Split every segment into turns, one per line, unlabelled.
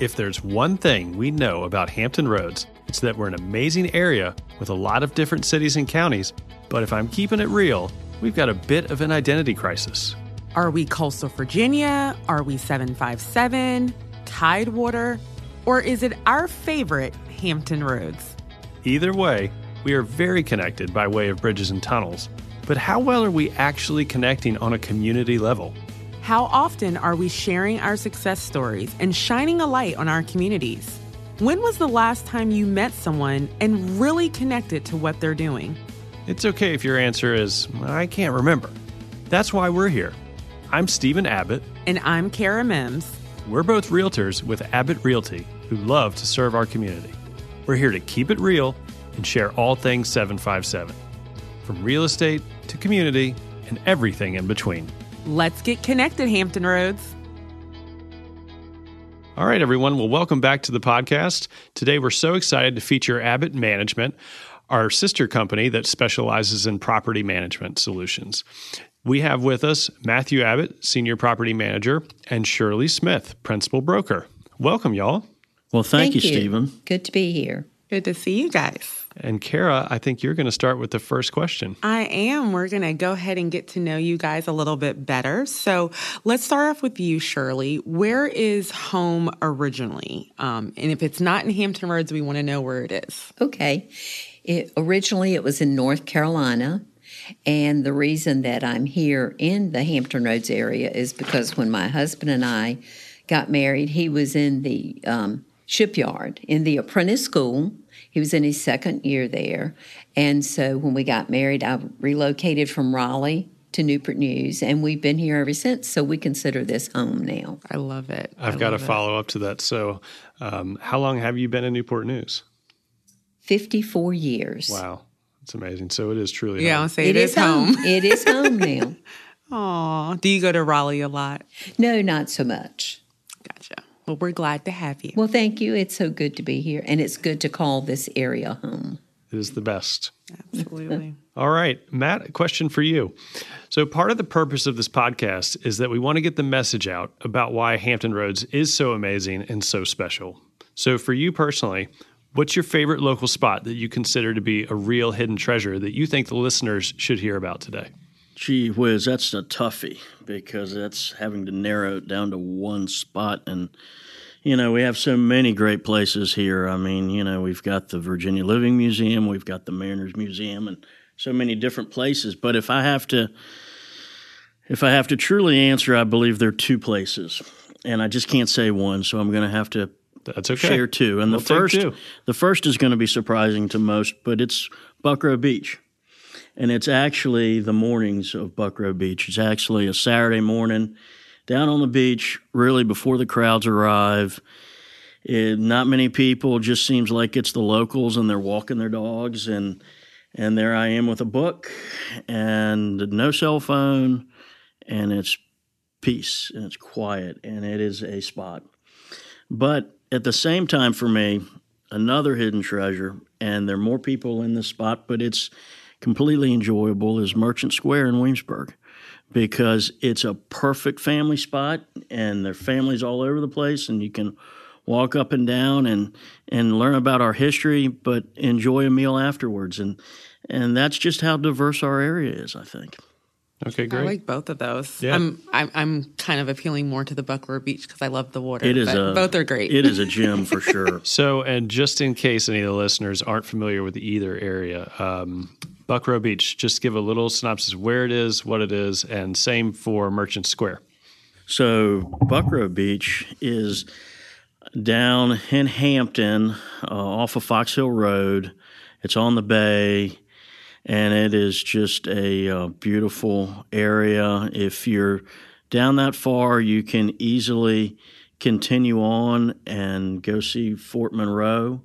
If there's one thing we know about Hampton Roads, it's that we're an amazing area with a lot of different cities and counties. But if I'm keeping it real, we've got a bit of an identity crisis.
Are we coastal Virginia? Are we 757? Tidewater? Or is it our favorite Hampton Roads?
Either way, we are very connected by way of bridges and tunnels. But how well are we actually connecting on a community level?
How often are we sharing our success stories and shining a light on our communities? When was the last time you met someone and really connected to what they're doing?
It's okay if your answer is, I can't remember. That's why we're here. I'm Stephen Abbitt.
And I'm Kara Mims.
We're both realtors with Abbitt Realty who love to serve our community. We're here to keep it real and share all things 757, from real estate to community and everything in between.
Let's get connected, Hampton Roads.
All right, everyone. Well, welcome back to the podcast. Today, we're so excited to feature Abbitt Management, our sister company that specializes in property management solutions. We have with us Matthew Abbitt, Senior Property Manager, and Shirley Smith, Principal Broker. Welcome, y'all.
Well, thank,
Thank
you,
you.
Stephen.
Good to be here.
Good to see you guys.
And Kara, I think you're going to start with the first question.
I am. We're going to go ahead and get to know you guys a little bit better. So let's start off with you, Shirley. Where is home originally? Um, and if it's not in Hampton Roads, we want to know where it is.
Okay. It, originally, it was in North Carolina. And the reason that I'm here in the Hampton Roads area is because when my husband and I got married, he was in the um, shipyard in the apprentice school. He was in his second year there. And so when we got married, I relocated from Raleigh to Newport News, and we've been here ever since. So we consider this home now.
I love it.
I've
I
got to
love it.
follow up to that. So, um, how long have you been in Newport News?
54 years.
Wow, that's amazing. So, it is truly
Yeah,
home.
I'll say it is home.
it is home now.
Aw, do you go to Raleigh a lot?
No, not so much.
Gotcha. Well, we're glad to have you.
Well, thank you. It's so good to be here, and it's good to call this area home.
It is the best.
Absolutely.
All right, Matt, a question for you. So, part of the purpose of this podcast is that we want to get the message out about why Hampton Roads is so amazing and so special. So, for you personally, what's your favorite local spot that you consider to be a real hidden treasure that you think the listeners should hear about today?
Gee whiz, that's a toughie because that's having to narrow it down to one spot. And, you know, we have so many great places here. I mean, you know, we've got the Virginia Living Museum, we've got the Mariners Museum, and so many different places. But if I have to, if I have to truly answer, I believe there are two places. And I just can't say one, so I'm going to have to
That's okay.
share two. And
We'll
the first,
two.
the first is going to be surprising to most, but it's Buckroe Beach, and it's actually the mornings of Buckroe Beach. It's actually a Saturday morning down on the beach, really before the crowds arrive. It, not many people. Just seems like it's the locals, and they're walking their dogs, and and there I am with a book and no cell phone, and it's peace and it's quiet, and it is a spot. But at the same time, for me, another hidden treasure, and there are more people in this spot, but it's completely enjoyable, is Merchant Square in Williamsburg because it's a perfect family spot, and there are families all over the place, and you can walk up and down and and learn about our history, but enjoy a meal afterwards, and and that's just how diverse our area is. I think.
Okay, great I
like both of those.
Yeah.
I'm, I'm I'm kind of appealing more to the Buckroe Beach because I love the water.
It is
but
a
both are great.
It is a gem for sure.
So, and just in case any of the listeners aren't familiar with either area, um, Buckroe Beach, just give a little synopsis of where it is, what it is, and same for Merchant Square.
So Buckroe Beach is down in Hampton, uh, off of Fox Hill Road. It's on the bay, and it is just a uh, beautiful area. If you're down that far, you can easily continue on and go see Fort Monroe.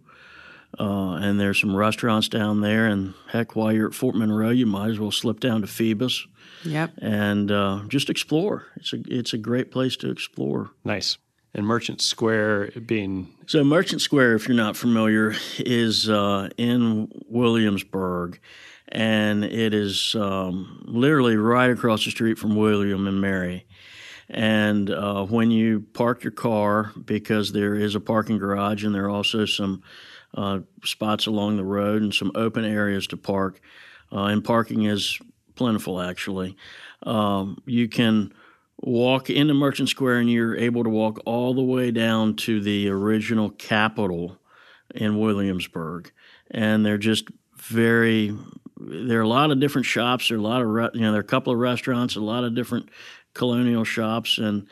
Uh, and there's some restaurants down there. And heck, while you're at Fort Monroe, you might as well slip down to Phoebus
Yep.
and uh, just explore. It's a it's a great place to explore.
Nice. And Merchant Square being
So Merchant Square, if you're not familiar, is uh, in Williamsburg, and it is um, literally right across the street from William and Mary. And uh, when you park your car, because there is a parking garage and there are also some uh, spots along the road and some open areas to park, uh, and parking is plentiful actually. Um, you can walk into Merchant Square and you're able to walk all the way down to the original Capitol in Williamsburg. And they're just very, there are a lot of different shops. There are a lot of, you know, there are a couple of restaurants, a lot of different colonial shops, and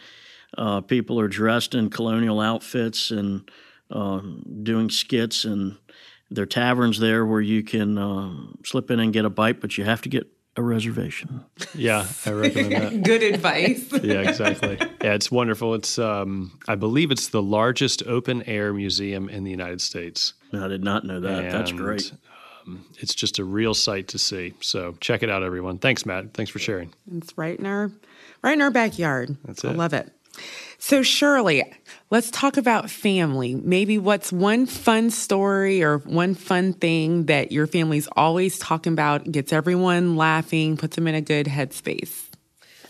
uh, people are dressed in colonial outfits and uh, doing skits. And there are taverns there where you can uh, slip in and get a bite, but you have to get a reservation.
Yeah, I recommend that.
Good advice.
yeah, exactly. Yeah, it's wonderful. It's um, I believe it's the largest open air museum in the United States.
I did not know that. That's great.
Um, it's just a real sight to see. So check it out, everyone. Thanks, Matt. Thanks for sharing.
It's right in our right in our backyard.
That's it.
I love it. So Shirley, let's talk about family. Maybe what's one fun story or one fun thing that your family's always talking about, gets everyone laughing, puts them in a good headspace.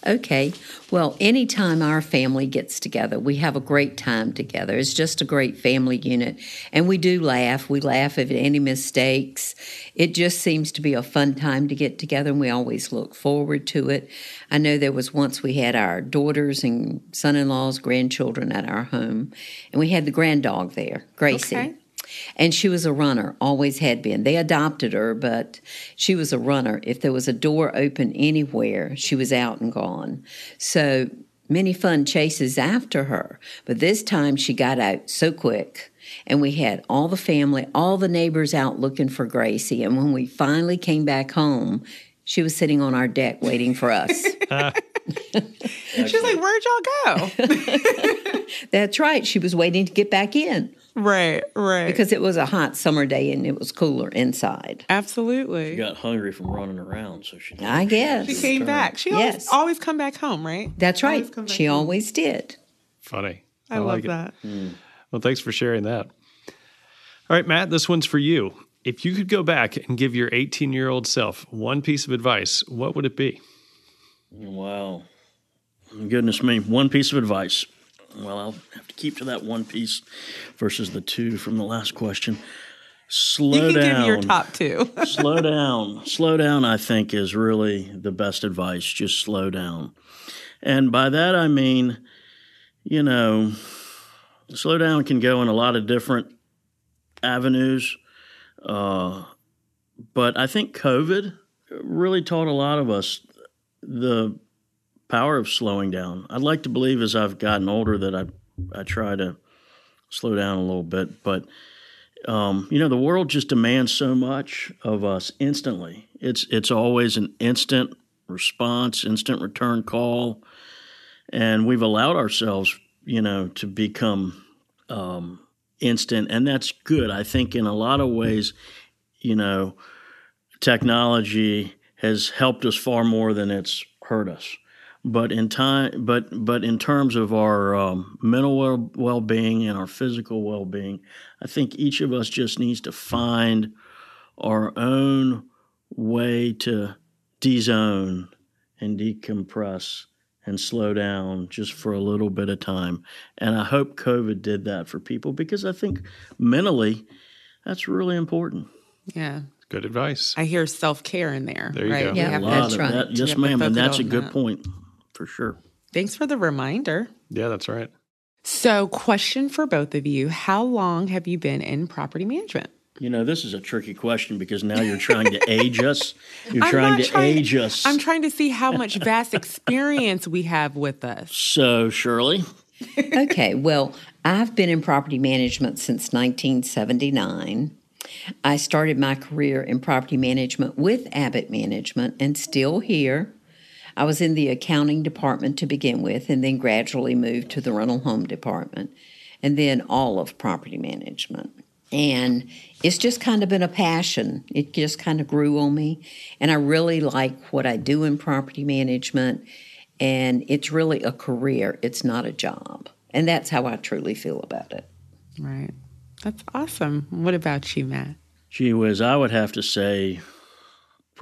Okay. Well, anytime our family gets together, we have a great time together. It's just a great family unit. And we do laugh. We laugh at any mistakes. It just seems to be a fun time to get together, and we always look forward to it. I know there was once we had our daughters and son in laws, grandchildren at our home, and we had the grand dog there, Gracie.
Okay.
And she was a runner, always had been. They adopted her, but she was a runner. If there was a door open anywhere, she was out and gone. So many fun chases after her. But this time she got out so quick. And we had all the family, all the neighbors out looking for Gracie. And when we finally came back home, she was sitting on our deck waiting for us.
She's like, Where'd y'all go?
That's right. She was waiting to get back in
right, right.
because it was a hot summer day and it was cooler inside.
Absolutely.
She got hungry from running around, so she.
I guess.
She came back. She
Yes.
always, always come back home, right?
That's right.
Always
She
home.
always did.
Funny.
I, love
like it.
that. Hmm.
Well, thanks for sharing that. All right, Matt, this one's for you. If you could go back and give your 18 year old self one piece of advice, what would it be?
Wow. Goodness me. One piece of advice. Well, I'll have to keep to that one piece versus the two from the last question. Slow
You can
down.
give your top two.
slow down. Slow down, I think, is really the best advice. Just slow down. And by that, I mean, you know, slow down can go in a lot of different avenues. Uh, but I think COVID really taught a lot of us the power of slowing down. I'd like to believe as I've gotten older that I, I try to slow down a little bit, but um, you know the world just demands so much of us instantly. It's it's always an instant response instant return call and we've allowed ourselves you know to become um, instant and that's good. I think in a lot of ways you know technology has helped us far more than it's hurt us but in time but but in terms of our um, mental well, well-being and our physical well-being i think each of us just needs to find our own way to de-zone and decompress and slow down just for a little bit of time and i hope covid did that for people because i think mentally that's really important
yeah.
Good advice.
I hear self care in there.
There you
right?
go.
We
Yeah,
have
a lot
that's
of
right.
that yes ma'am and that's a good
that.
point for sure
Thanks for the reminder.
Yeah, that's right.
So, question for both of you How long have you been in property management?
You know, this is a tricky question because now you're trying to age us. You're
I'm
trying
not
to age us.
I'm trying to see how much vast experience we have with us.
so, Shirley,
okay, well, I've been in property management since 1979. I started my career in property management with Abbitt Management and still here. I was in the accounting department to begin with and then gradually moved to the rental home department and then all of property management. And it's just kind of been a passion. It just kind of grew on me. And I really like what I do in property management. And it's really a career, it's not a job. And that's how I truly feel about it.
Right. That's awesome. What about you, Matt?
gee whiz, I would have to say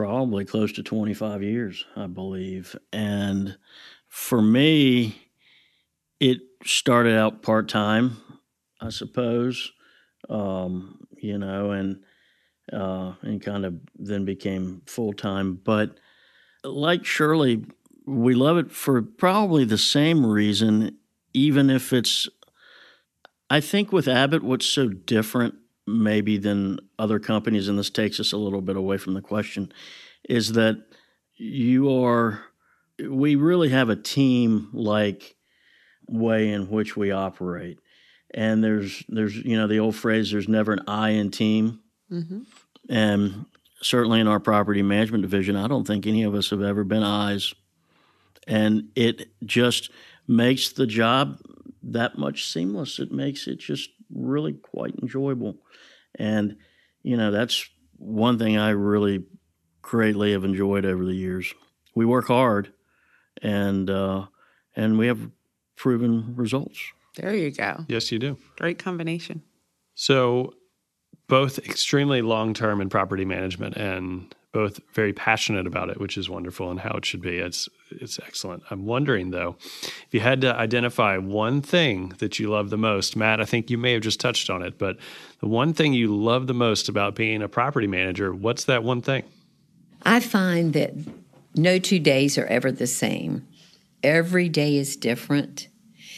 probably close to 25 years, I believe. And for me, it started out part time, I suppose, um, you know, and uh, and kind of then became full time. But like Shirley, we love it for probably the same reason, even if it's. I think with Abbitt, what's so different maybe than other companies, and this takes us a little bit away from the question, is that you are. We really have a team like way in which we operate, and there's there's you know the old phrase there's never an I in team,
Mm-hmm.
and certainly in our property management division, I don't think any of us have ever been eyes. And it just makes the job that much seamless. It makes it just really quite enjoyable. And, you know, that's one thing I really greatly have enjoyed over the years. We work hard and uh, and we have proven results.
There you go.
Yes, you do.
Great combination.
So, both extremely long term in property management and both very passionate about it, which is wonderful and how it should be. It's it's excellent. I'm wondering though, if you had to identify one thing that you love the most, Matt, I think you may have just touched on it, but the one thing you love the most about being a property manager, what's that one thing?
I find that no two days are ever the same. Every day is different.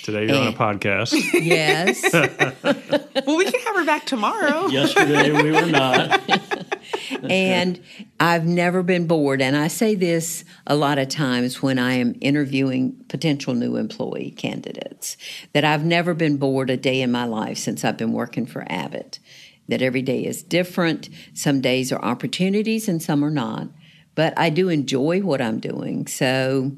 Today you're on a podcast.
Yes.
Well, we can have her back tomorrow.
Yesterday we were not.
and I've never been bored. And I say this a lot of times when I am interviewing potential new employee candidates that I've never been bored a day in my life since I've been working for Abbitt. That every day is different. Some days are opportunities and some are not. But I do enjoy what I'm doing. So,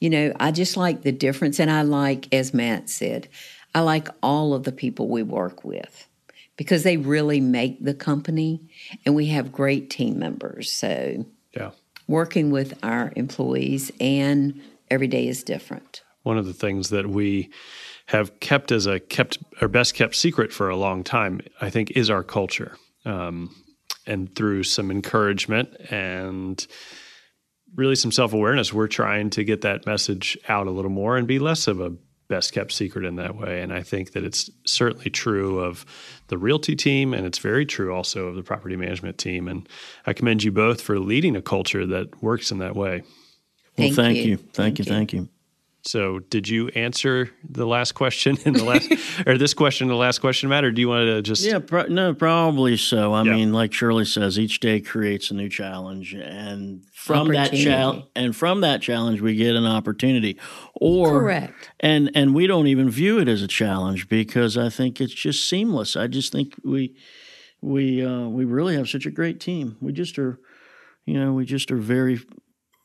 you know, I just like the difference. And I like, as Matt said, I like all of the people we work with because they really make the company and we have great team members. So
yeah.
working with our employees and every day is different.
one of the things that we have kept as a kept or best kept secret for a long time, I think, is our culture. Um, and through some encouragement and really some self awareness, we're trying to get that message out a little more and be less of a best kept secret in that way. And I think that it's certainly true of the realty team, and it's very true also of the property management team. And I commend you both for leading a culture that works in that way.
Well,
Thank
thank
you.
you. Thank,
Thank
you.
you.
Thank you.
So, did you answer the last question in the last, or this question in the last question, Matt, or do you want to just?
Yeah, pro- no, probably so. I
Yeah.
mean, like Shirley says, each day creates a new challenge, and from that challenge, and from that challenge, we get an opportunity. Or
Correct.
and and we don't even view it as a challenge because I think it's just seamless. I just think we we uh, we really have such a great team. We just are, you know, we just are very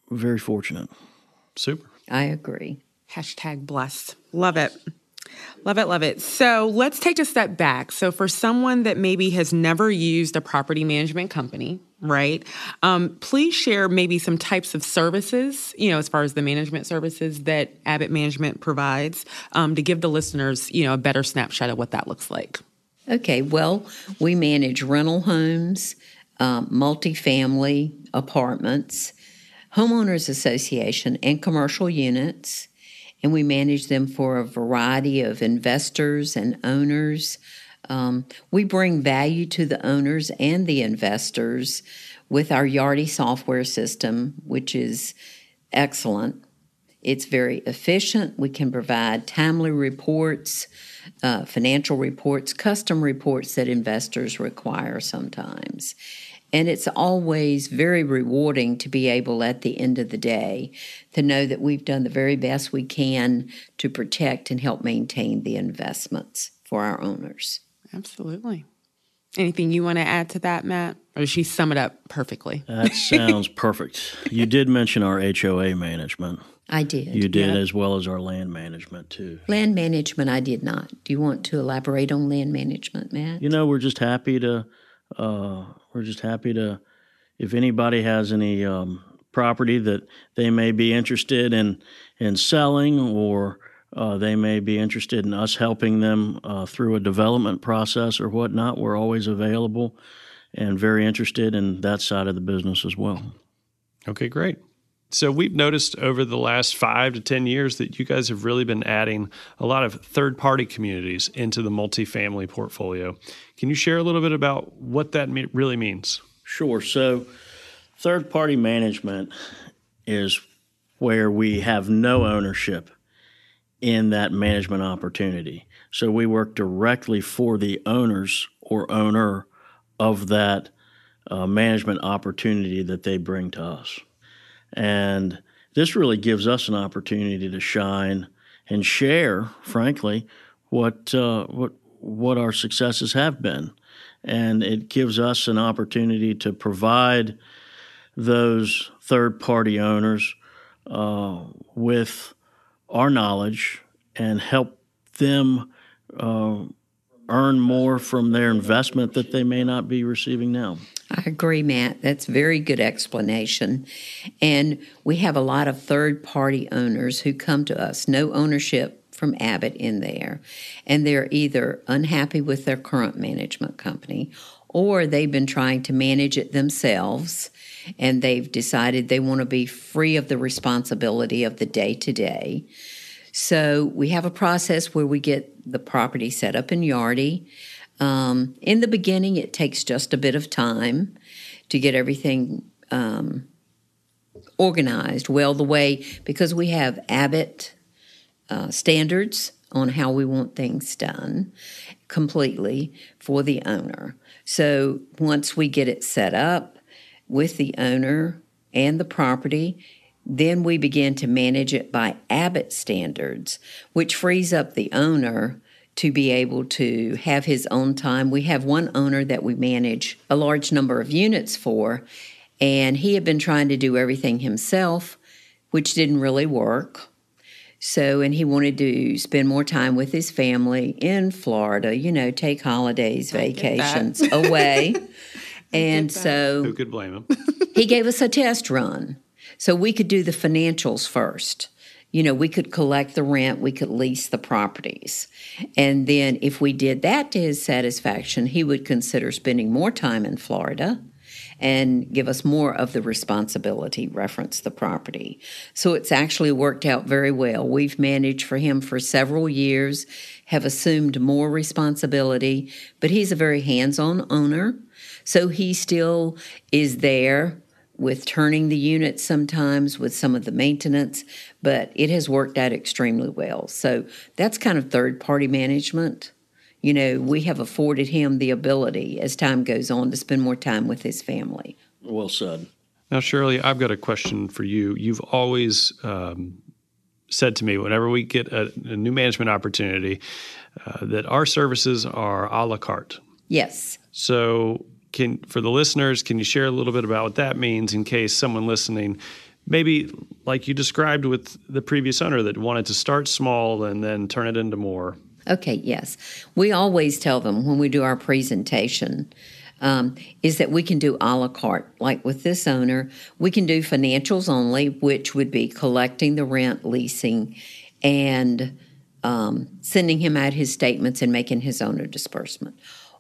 very fortunate.
Super.
I agree.
Hashtag blessed. Love it. Love it, love it. So let's take a step back. So, for someone that maybe has never used a property management company, right? Um, please share maybe some types of services, you know, as far as the management services that Abbitt Management provides um, to give the listeners, you know, a better snapshot of what that looks like.
Okay, well, we manage rental homes, um, multifamily apartments, homeowners association, and commercial units. And we manage them for a variety of investors and owners. Um, we bring value to the owners and the investors with our Yardi software system, which is excellent. It's very efficient. We can provide timely reports, uh, financial reports, custom reports that investors require sometimes. And it's always very rewarding to be able at the end of the day to know that we've done the very best we can to protect and help maintain the investments for our owners.
Absolutely. Anything you want to add to that, Matt? Or she sum it up perfectly?
That sounds perfect. You did mention our HOA management.
I did.
You did
Yeah.
as well as our land management too.
Land management, I did not. Do you want to elaborate on land management, Matt?
You know, we're just happy to. Uh, we're just happy to. If anybody has any um, property that they may be interested in in selling, or uh, they may be interested in us helping them uh, through a development process or whatnot, we're always available and very interested in that side of the business as well.
Okay, great. So we've noticed over the last five to 10 years that you guys have really been adding a lot of third party communities into the multifamily portfolio. Can you share a little bit about what that really means?
Sure. So, third party management is where we have no ownership in that management opportunity. So, we work directly for the owners or owner of that uh, management opportunity that they bring to us. And this really gives us an opportunity to shine and share, frankly, what uh, what what our successes have been, and it gives us an opportunity to provide those third party owners uh, with our knowledge and help them uh, earn more from their investment that they may not be receiving now.
I agree, Matt. That's very good explanation. And we have a lot of third party owners who come to us, no ownership from Abbitt in there. And they're either unhappy with their current management company or they've been trying to manage it themselves and they've decided they want to be free of the responsibility of the day to day. So we have a process where we get the property set up in Yardi. Um, in the beginning, it takes just a bit of time to get everything um, organized well the way because we have Abbitt uh, standards on how we want things done completely for the owner. So once we get it set up with the owner and the property, then we begin to manage it by Abbitt standards, which frees up the owner to be able to have his own time. We have one owner that we manage a large number of units for, and he had been trying to do everything himself, which didn't really work. So, and he wanted to spend more time with his family in Florida, you know, take holidays, vacations away. and so,
who could blame him?
he gave us a test run. So we could do the financials first. You know, we could collect the rent, we could lease the properties. And then if we did that to his satisfaction, he would consider spending more time in Florida and give us more of the responsibility, reference the property. So it's actually worked out very well. We've managed for him for several years, have assumed more responsibility, but he's a very hands on owner. So he still is there with turning the unit sometimes with some of the maintenance, but it has worked out extremely well. So that's kind of third party management. You know, we have afforded him the ability as time goes on to spend more time with his family.
Well said.
Now, Shirley, I've got a question for you. You've always um, said to me whenever we get a, a new management opportunity uh, that our services are a la carte.
Yes.
So can for the listeners, can you share a little bit about what that means in case someone listening maybe like you described with the previous owner that wanted to start small and then turn it into more?
Okay, yes. We always tell them when we do our presentation um, is that we can do a la carte. Like with this owner, we can do financials only, which would be collecting the rent, leasing, and um, sending him out his statements and making his owner disbursement.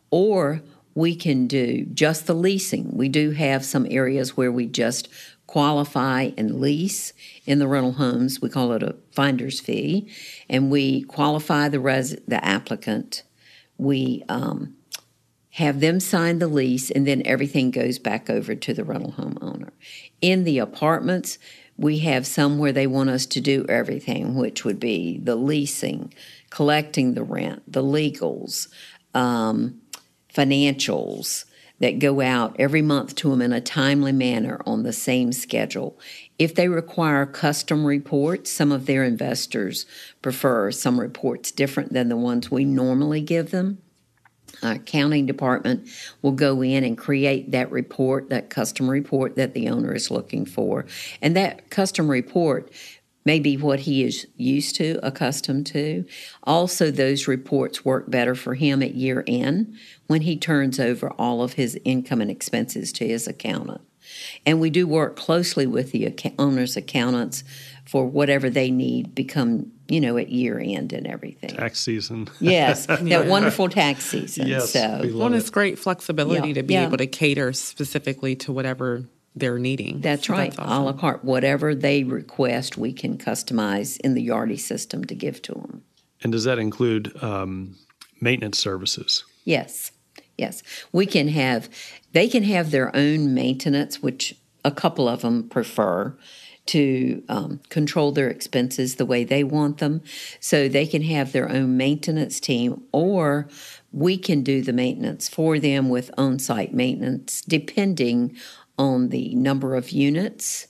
Or we can do just the leasing. We do have some areas where we just qualify and lease in the rental homes. We call it a finder's fee, and we qualify the res- the applicant. We um, have them sign the lease, and then everything goes back over to the rental home owner. In the apartments, we have some where they want us to do everything, which would be the leasing, collecting the rent, the legals. Um, financials that go out every month to them in a timely manner on the same schedule. If they require custom reports, some of their investors prefer some reports different than the ones we normally give them. Our accounting department will go in and create that report, that custom report that the owner is looking for. And that custom report maybe what he is used to, accustomed to. Also, those reports work better for him at year end when he turns over all of his income and expenses to his accountant. And we do work closely with the owner's accountants for whatever they need become, you know, at year end and everything.
Tax season.
yes, that wonderful tax season.
Yes,
so.
Well, it's great flexibility
Yeah,
to be
yeah.
able to cater specifically to whatever they're needing.
That's
So
right.
awesome.
A la carte, whatever they request, we can customize in the Yardi system to give to them.
And does that include um, maintenance services?
Yes, yes. We can have, they can have their own maintenance, which a couple of them prefer to um, control their expenses the way they want them. So they can have their own maintenance team, or we can do the maintenance for them with on site maintenance, depending on the number of units.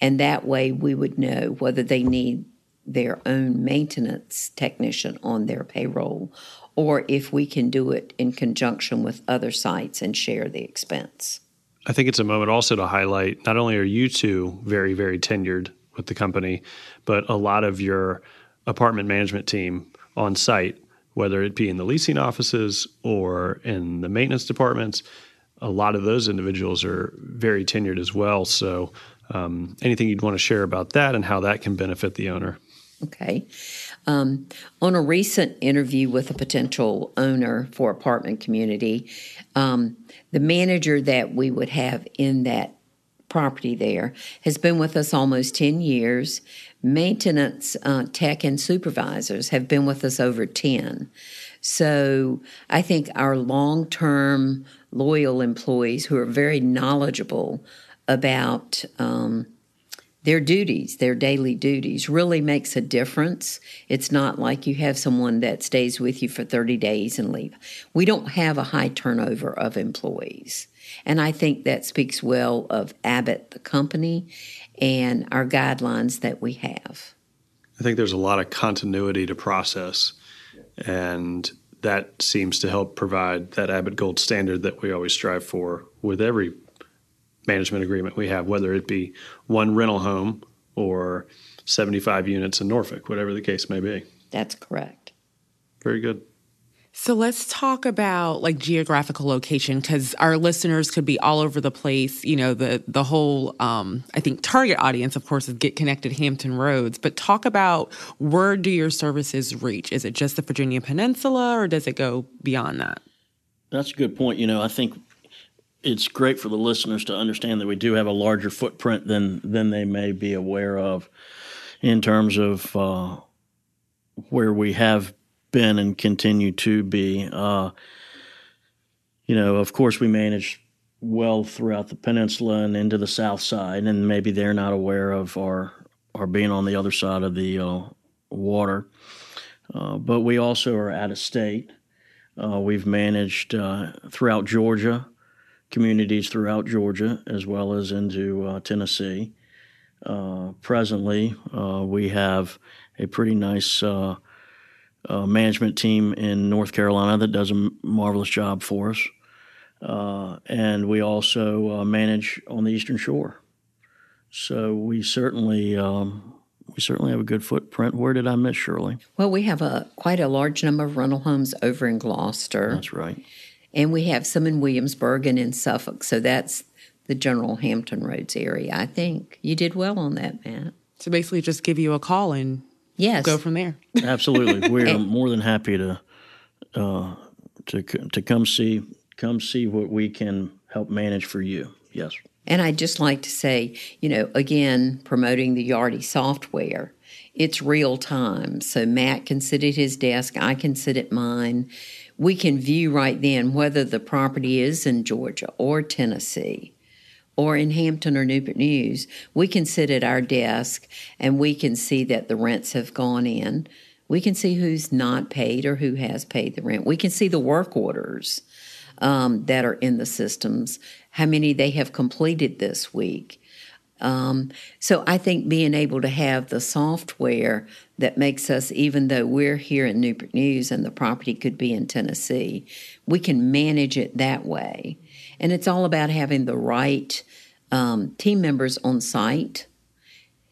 And that way we would know whether they need their own maintenance technician on their payroll or if we can do it in conjunction with other sites and share the expense.
I think it's a moment also to highlight not only are you two very, very tenured with the company, but a lot of your apartment management team on site, whether it be in the leasing offices or in the maintenance departments, a lot of those individuals are very tenured as well. So, um, anything you'd want to share about that and how that can benefit the owner?
Okay. Um, on a recent interview with a potential owner for apartment community, um, the manager that we would have in that property there has been with us almost 10 years. Maintenance uh, tech and supervisors have been with us over 10. So I think our long term loyal employees who are very knowledgeable about um, their duties, their daily duties, really makes a difference. It's not like you have someone that stays with you for 30 days and leave. We don't have a high turnover of employees. And I think that speaks well of Abbitt, the company, and our guidelines that we have.
I think there's a lot of continuity to process, and that seems to help provide that Abbitt Gold standard that we always strive for with every management agreement we have, whether it be one rental home or 75 units in Norfolk, whatever the case may be.
That's correct.
Very good.
So let's talk about like geographical location because our listeners could be all over the place. You know, the the whole um, I think target audience, of course, is get connected Hampton Roads. But talk about where do your services reach? Is it just the Virginia Peninsula, or does it go beyond that?
That's a good point. You know, I think it's great for the listeners to understand that we do have a larger footprint than than they may be aware of in terms of uh, where we have been and continue to be. Uh, you know, of course, we manage well throughout the peninsula and into the south side, and maybe they're not aware of our our being on the other side of the uh, water. Uh, but we also are out of state. Uh, we've managed uh, throughout Georgia, communities throughout Georgia, as well as into uh, Tennessee. Presently, we have a pretty nice uh, management team in North Carolina that does a marvelous job for us. Uh, and we also uh, manage on the Eastern Shore. So we certainly um, we certainly have a good footprint. Where did I miss Shirley?
Well, we have a quite a large number of rental homes over in Gloucester.
That's right.
And we have some in Williamsburg and in Suffolk. So that's the general Hampton Roads area. I think you did well on that, Matt.
So basically, just give you a call and
Yes.
go from there.
Absolutely, we are more than happy to uh, to to come see come see what we can help manage for you. Yes.
And I'd just like to say, you know, again, promoting the Yardi software, it's real time. So Matt can sit at his desk, I can sit at mine. We can view right then whether the property is in Georgia or Tennessee or in Hampton or Newport News. We can sit at our desk and we can see that the rents have gone in. We can see who's not paid or who has paid the rent. We can see the work orders um, that are in the systems, how many they have completed this week. Um, so I think being able to have the software that makes us, even though we're here in Newport News and the property could be in Tennessee, we can manage it that way. And it's all about having the right um, team members on site.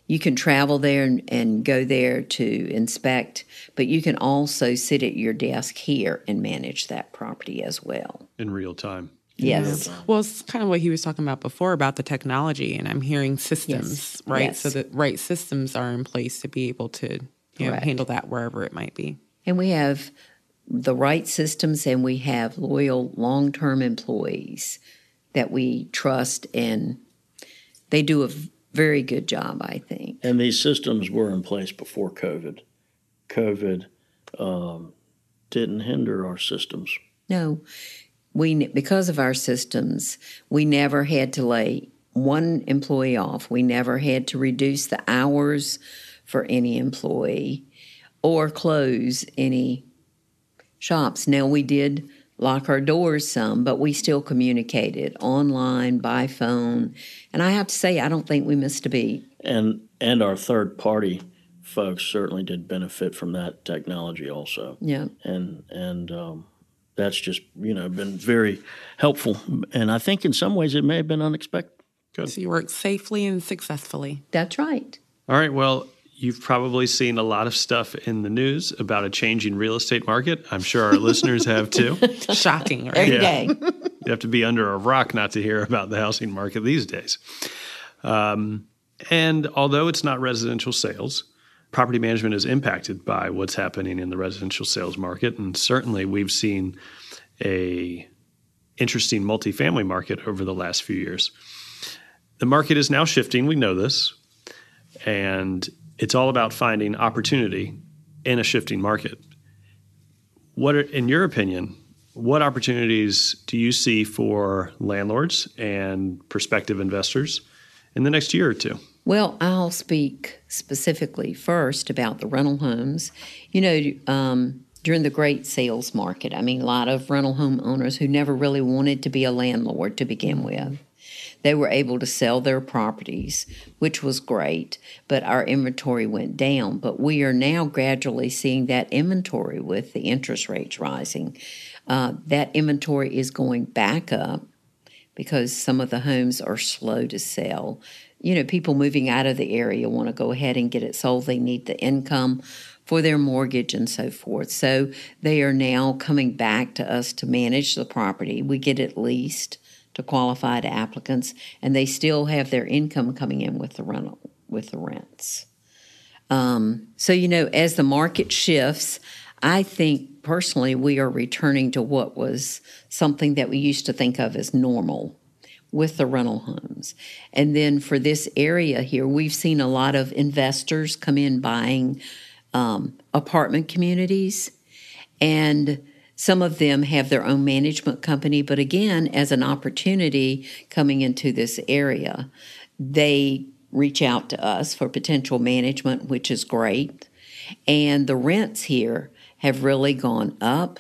You can travel there and, and go there to inspect, but you can also sit at your desk here and manage that property as well.
In real time.
Yes.
Well, it's kind of what he was talking about before about the technology, and I'm hearing systems,
Yes.
right?
Yes.
So that right systems are in place to be able to you know, handle that wherever it might be.
And we have the right systems and we have loyal long term employees that we trust and they do a very good job, I think.
And these systems were in place before COVID. COVID um, didn't hinder our systems.
No, we because of our systems, we never had to lay one employee off. We never had to reduce the hours for any employee or close any shops. Now we did lock our doors some, but we still communicated online, by phone. And I have to say, I don't think we missed a beat.
And and our third party folks certainly did benefit from that technology also.
Yeah.
And and um, that's just you know been very helpful. And I think in some ways it may have been unexpected.
Good.
So you worked safely and successfully.
That's right.
All right. Well, you've probably seen a lot of stuff in the news about a changing real estate market. I'm sure our listeners have too.
Shocking, right?
Every
Yeah.
day.
You have to be under a rock not to hear about the housing market these days. Um, and although it's not residential sales, property management is impacted by what's happening in the residential sales market. And certainly we've seen a interesting multifamily market over the last few years. The market is now shifting, we know this, and it's all about finding opportunity in a shifting market. What, are, in your opinion, what opportunities do you see for landlords and prospective investors in the next year or two?
Well, I'll speak specifically first about the rental homes. You know, um, during the great sales market, I mean, a lot of rental home owners who never really wanted to be a landlord to begin with. They were able to sell their properties, which was great, but our inventory went down. But we are now gradually seeing that inventory with the interest rates rising. Uh, that inventory is going back up because some of the homes are slow to sell. You know, people moving out of the area want to go ahead and get it sold. They need the income for their mortgage and so forth. So they are now coming back to us to manage the property. We get it leased to qualified applicants, and they still have their income coming in with the rental with the rents. Um, so you know, as the market shifts, I think personally we are returning to what was something that we used to think of as normal with the rental homes. And then for this area here, we've seen a lot of investors come in buying um, apartment communities, and some of them have their own management company. But again, as an opportunity coming into this area, they reach out to us for potential management, which is great. And the rents here have really gone up.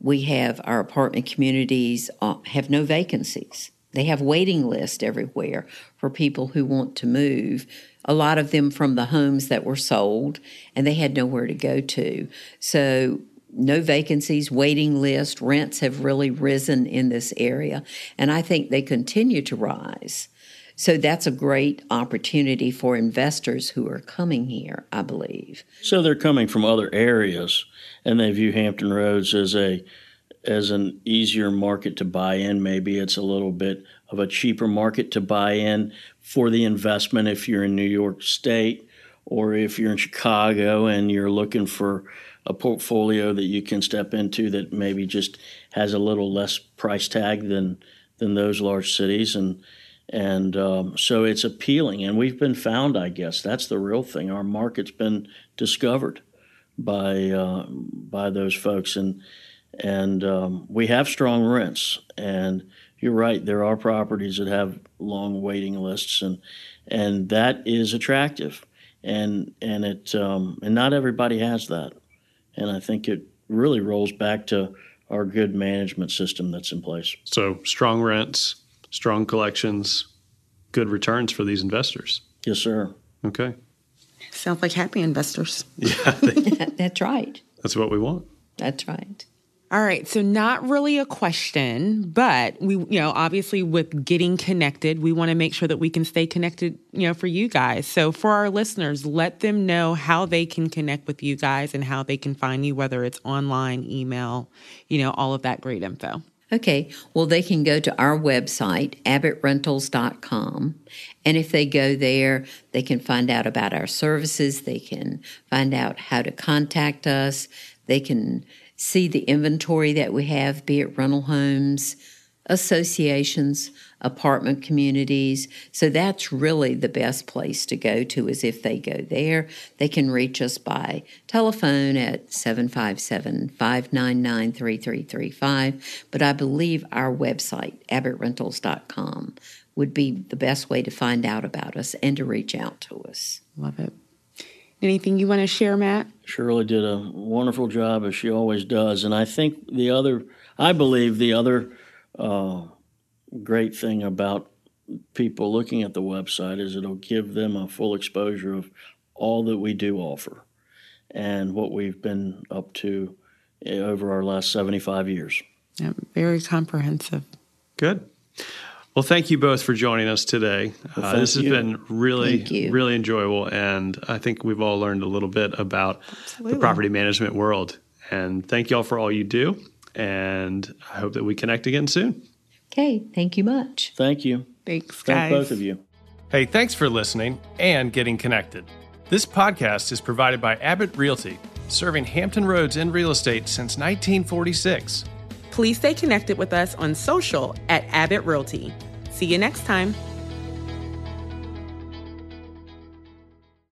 We have our apartment communities uh, have no vacancies. They have waiting lists everywhere for people who want to move. A lot of them from the homes that were sold, and they had nowhere to go to. So no vacancies, waiting list, rents have really risen in this area, and I think they continue to rise. So that's a great opportunity for investors who are coming here, I believe.
So they're coming from other areas, and they view Hampton Roads as a as an easier market to buy in. Maybe it's a little bit of a cheaper market to buy in for the investment if you're in New York State or if you're in Chicago and you're looking for a portfolio that you can step into that maybe just has a little less price tag than than those large cities. And and um, so it's appealing. And we've been found i guess that's the real thing. Our market's been discovered by uh, by those folks. And and um, we have strong rents. And you're right there are properties that have long waiting lists and and that is attractive. And and it um, and not everybody has that and i think it really rolls back to our good management system that's in place
So, strong rents, strong collections, good returns for these investors.
yes sir
Okay.
Sounds like happy investors.
Yeah, I
That's right.
that's what we want.
That's right.
All right, so not really a question, but we, you know, obviously with getting connected, we want to make sure that we can stay connected, you know, for you guys. So for our listeners, let them know how they can connect with you guys and how they can find you, whether it's online, email, you know, all of that great info.
Okay, well, they can go to our website, abbittrentals.com. And if they go there, they can find out about our services. They can find out how to contact us. They can see the inventory that we have, be it rental homes, associations, apartment communities. So that's really the best place to go to is if they go there. They can reach us by telephone at 757 599 3335. But I believe our website, abbittrentals.com, would be the best way to find out about us and to reach out to us.
Love it. Anything you want to share, Matt?
Shirley did a wonderful job as she always does, and I think the other, I believe the other uh, great thing about people looking at the website is it'll give them a full exposure of all that we do offer and what we've been up to eh, over our last 75 years.
Yeah, very comprehensive.
Good. Well, thank you both for joining us today.
Well,
uh, this has
you.
been really, really enjoyable, and I think we've all learned a little bit about
Absolutely.
the property management world. And thank you all for all you do. And I hope that we connect again soon.
Okay, thank you much.
Thank you.
Thanks,
Thank
guys.
both of you.
Hey, thanks for listening and getting connected. This podcast is provided by Abbitt Realty, serving Hampton Roads in real estate since 1946.
Please stay connected with us on social at Abbitt Realty. See you next time.